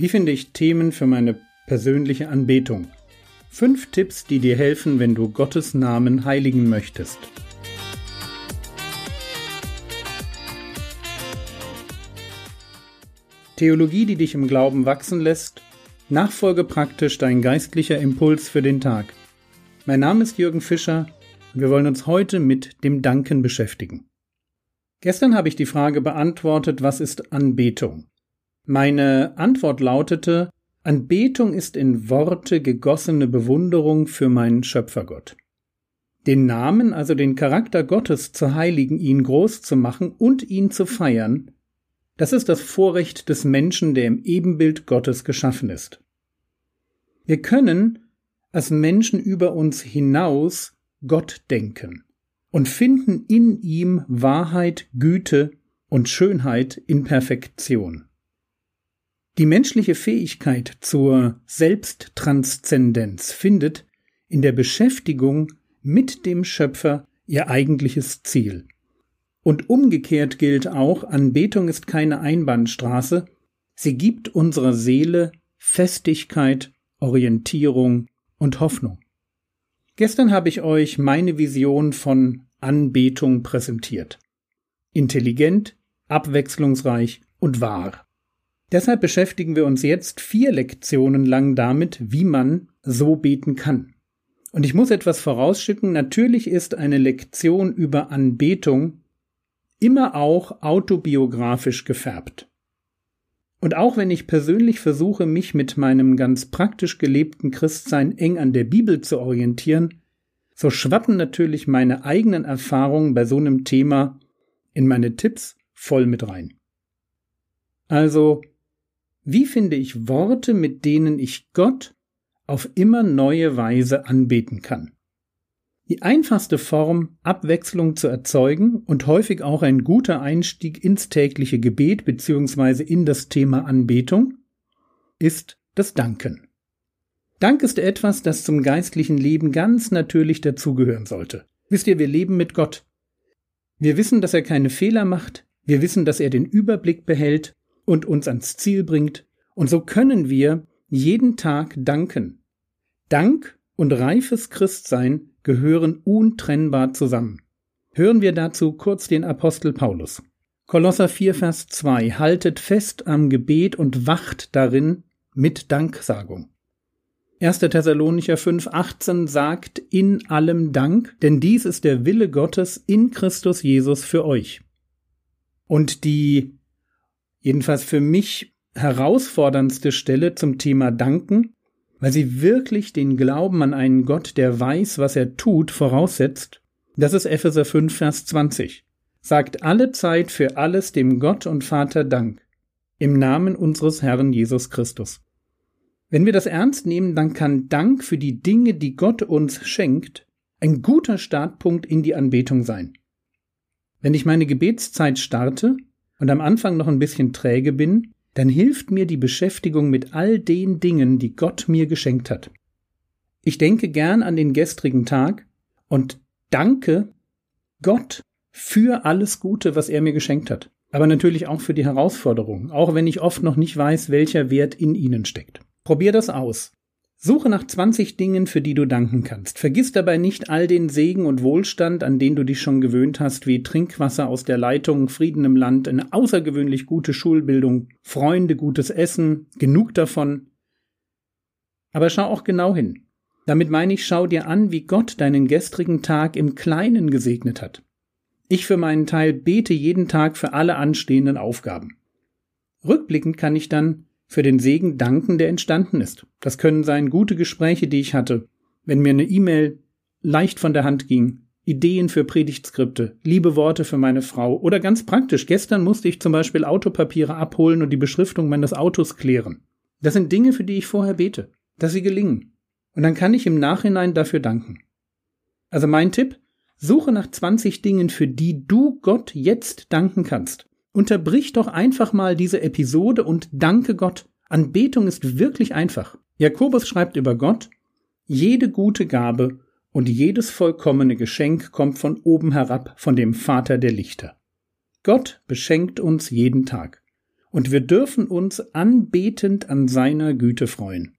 Wie finde ich Themen für meine persönliche Anbetung? Fünf Tipps, die dir helfen, wenn du Gottes Namen heiligen möchtest. Theologie, die dich im Glauben wachsen lässt. Nachfolge praktisch dein geistlicher Impuls für den Tag. Mein Name ist Jürgen Fischer und wir wollen uns heute mit dem Danken beschäftigen. Gestern habe ich die Frage beantwortet, was ist Anbetung? Meine Antwort lautete, Anbetung ist in Worte gegossene Bewunderung für meinen Schöpfergott. Den Namen, also den Charakter Gottes zu heiligen, ihn groß zu machen und ihn zu feiern, das ist das Vorrecht des Menschen, der im Ebenbild Gottes geschaffen ist. Wir können als Menschen über uns hinaus Gott denken und finden in ihm Wahrheit, Güte und Schönheit in Perfektion. Die menschliche Fähigkeit zur Selbsttranszendenz findet in der Beschäftigung mit dem Schöpfer ihr eigentliches Ziel. Und umgekehrt gilt auch, Anbetung ist keine Einbahnstraße, sie gibt unserer Seele Festigkeit, Orientierung und Hoffnung. Gestern habe ich euch meine Vision von Anbetung präsentiert. Intelligent, abwechslungsreich und wahr. Deshalb beschäftigen wir uns jetzt vier Lektionen lang damit, wie man so beten kann. Und ich muss etwas vorausschicken, natürlich ist eine Lektion über Anbetung immer auch autobiografisch gefärbt. Und auch wenn ich persönlich versuche, mich mit meinem ganz praktisch gelebten Christsein eng an der Bibel zu orientieren, so schwappen natürlich meine eigenen Erfahrungen bei so einem Thema in meine Tipps voll mit rein. Also wie finde ich Worte, mit denen ich Gott auf immer neue Weise anbeten kann? Die einfachste Form, Abwechslung zu erzeugen und häufig auch ein guter Einstieg ins tägliche Gebet bzw. in das Thema Anbetung, ist das Danken. Dank ist etwas, das zum geistlichen Leben ganz natürlich dazugehören sollte. Wisst ihr, wir leben mit Gott. Wir wissen, dass er keine Fehler macht, wir wissen, dass er den Überblick behält und uns ans Ziel bringt, und so können wir jeden Tag danken. Dank und reifes Christsein gehören untrennbar zusammen. Hören wir dazu kurz den Apostel Paulus. Kolosser 4, Vers 2 Haltet fest am Gebet und wacht darin mit Danksagung. 1. Thessalonicher 5, 18 sagt in allem Dank, denn dies ist der Wille Gottes in Christus Jesus für euch. Und die jedenfalls für mich herausforderndste Stelle zum Thema Danken, weil sie wirklich den Glauben an einen Gott, der weiß, was er tut, voraussetzt. Das ist Epheser 5, Vers 20. Sagt alle Zeit für alles dem Gott und Vater Dank. Im Namen unseres Herrn Jesus Christus. Wenn wir das ernst nehmen, dann kann Dank für die Dinge, die Gott uns schenkt, ein guter Startpunkt in die Anbetung sein. Wenn ich meine Gebetszeit starte, und am Anfang noch ein bisschen träge bin, dann hilft mir die Beschäftigung mit all den Dingen, die Gott mir geschenkt hat. Ich denke gern an den gestrigen Tag und danke Gott für alles Gute, was er mir geschenkt hat. Aber natürlich auch für die Herausforderungen, auch wenn ich oft noch nicht weiß, welcher Wert in ihnen steckt. Probier das aus. Suche nach 20 Dingen, für die du danken kannst. Vergiss dabei nicht all den Segen und Wohlstand, an den du dich schon gewöhnt hast, wie Trinkwasser aus der Leitung, Frieden im Land, eine außergewöhnlich gute Schulbildung, Freunde, gutes Essen, genug davon. Aber schau auch genau hin. Damit meine ich, schau dir an, wie Gott deinen gestrigen Tag im Kleinen gesegnet hat. Ich für meinen Teil bete jeden Tag für alle anstehenden Aufgaben. Rückblickend kann ich dann für den Segen danken, der entstanden ist. Das können sein gute Gespräche, die ich hatte, wenn mir eine E-Mail leicht von der Hand ging, Ideen für Predigtskripte, liebe Worte für meine Frau oder ganz praktisch, gestern musste ich zum Beispiel Autopapiere abholen und die Beschriftung meines Autos klären. Das sind Dinge, für die ich vorher bete, dass sie gelingen. Und dann kann ich im Nachhinein dafür danken. Also mein Tipp, suche nach 20 Dingen, für die du Gott jetzt danken kannst. Unterbrich doch einfach mal diese Episode und danke Gott. Anbetung ist wirklich einfach. Jakobus schreibt über Gott, jede gute Gabe und jedes vollkommene Geschenk kommt von oben herab, von dem Vater der Lichter. Gott beschenkt uns jeden Tag. und wir dürfen uns anbetend an seiner Güte freuen.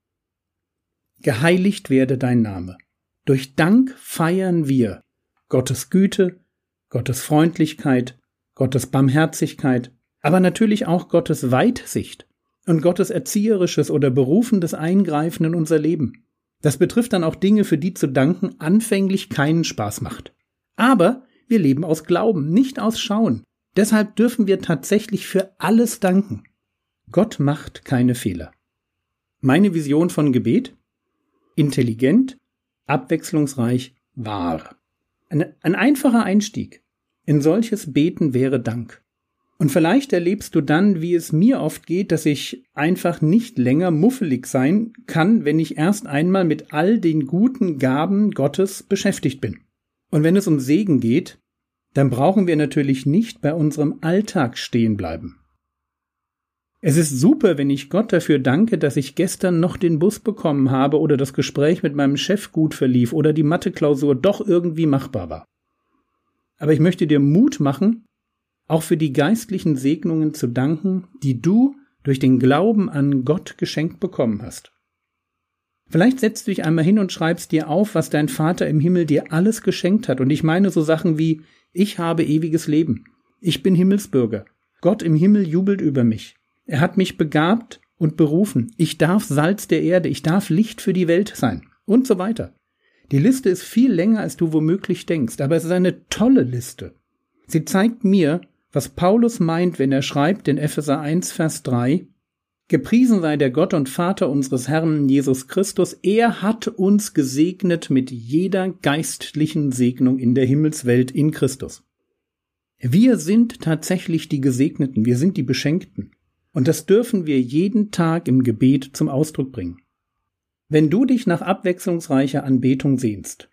Geheiligt werde dein Name. Durch Dank feiern wir Gottes Güte, Gottes Freundlichkeit, Gottes Barmherzigkeit, aber natürlich auch Gottes Weitsicht und Gottes erzieherisches oder berufendes Eingreifen in unser Leben. Das betrifft dann auch Dinge, für die zu danken anfänglich keinen Spaß macht. Aber wir leben aus Glauben, nicht aus Schauen. Deshalb dürfen wir tatsächlich für alles danken. Gott macht keine Fehler. Meine Vision von Gebet? Intelligent, abwechslungsreich, wahr. Ein, ein einfacher Einstieg. In solches Beten wäre Dank. Und vielleicht erlebst du dann, wie es mir oft geht, dass ich einfach nicht länger muffelig sein kann, wenn ich erst einmal mit all den guten Gaben Gottes beschäftigt bin. Und wenn es um Segen geht, dann brauchen wir natürlich nicht bei unserem Alltag stehen bleiben. Es ist super, wenn ich Gott dafür danke, dass ich gestern noch den Bus bekommen habe oder das Gespräch mit meinem Chef gut verlief oder die Matheklausur doch irgendwie machbar war. Aber ich möchte dir Mut machen, auch für die geistlichen Segnungen zu danken, die du durch den Glauben an Gott geschenkt bekommen hast. Vielleicht setzt du dich einmal hin und schreibst dir auf, was dein Vater im Himmel dir alles geschenkt hat. Und ich meine so Sachen wie, ich habe ewiges Leben. Ich bin Himmelsbürger. Gott im Himmel jubelt über mich. Er hat mich begabt und berufen. Ich darf Salz der Erde. Ich darf Licht für die Welt sein. Und so weiter. Die Liste ist viel länger, als du womöglich denkst, aber es ist eine tolle Liste. Sie zeigt mir, was Paulus meint, wenn er schreibt in Epheser 1, Vers 3, Gepriesen sei der Gott und Vater unseres Herrn Jesus Christus, er hat uns gesegnet mit jeder geistlichen Segnung in der Himmelswelt in Christus. Wir sind tatsächlich die Gesegneten, wir sind die Beschenkten. Und das dürfen wir jeden Tag im Gebet zum Ausdruck bringen. Wenn du dich nach abwechslungsreicher Anbetung sehnst,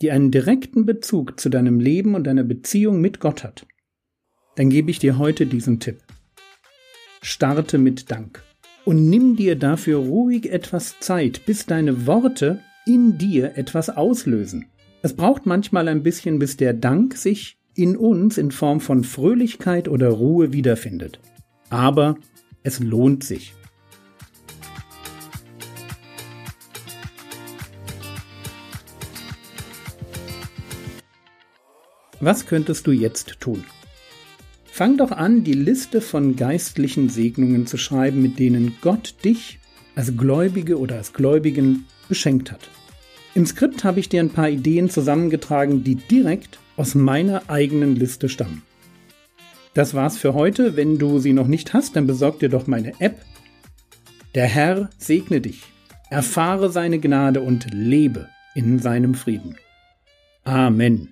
die einen direkten Bezug zu deinem Leben und deiner Beziehung mit Gott hat, dann gebe ich dir heute diesen Tipp. Starte mit Dank und nimm dir dafür ruhig etwas Zeit, bis deine Worte in dir etwas auslösen. Es braucht manchmal ein bisschen, bis der Dank sich in uns in Form von Fröhlichkeit oder Ruhe wiederfindet. Aber es lohnt sich. Was könntest du jetzt tun? Fang doch an, die Liste von geistlichen Segnungen zu schreiben, mit denen Gott dich als Gläubige oder als Gläubigen beschenkt hat. Im Skript habe ich dir ein paar Ideen zusammengetragen, die direkt aus meiner eigenen Liste stammen. Das war's für heute. Wenn du sie noch nicht hast, dann besorg dir doch meine App. Der Herr segne dich, erfahre seine Gnade und lebe in seinem Frieden. Amen.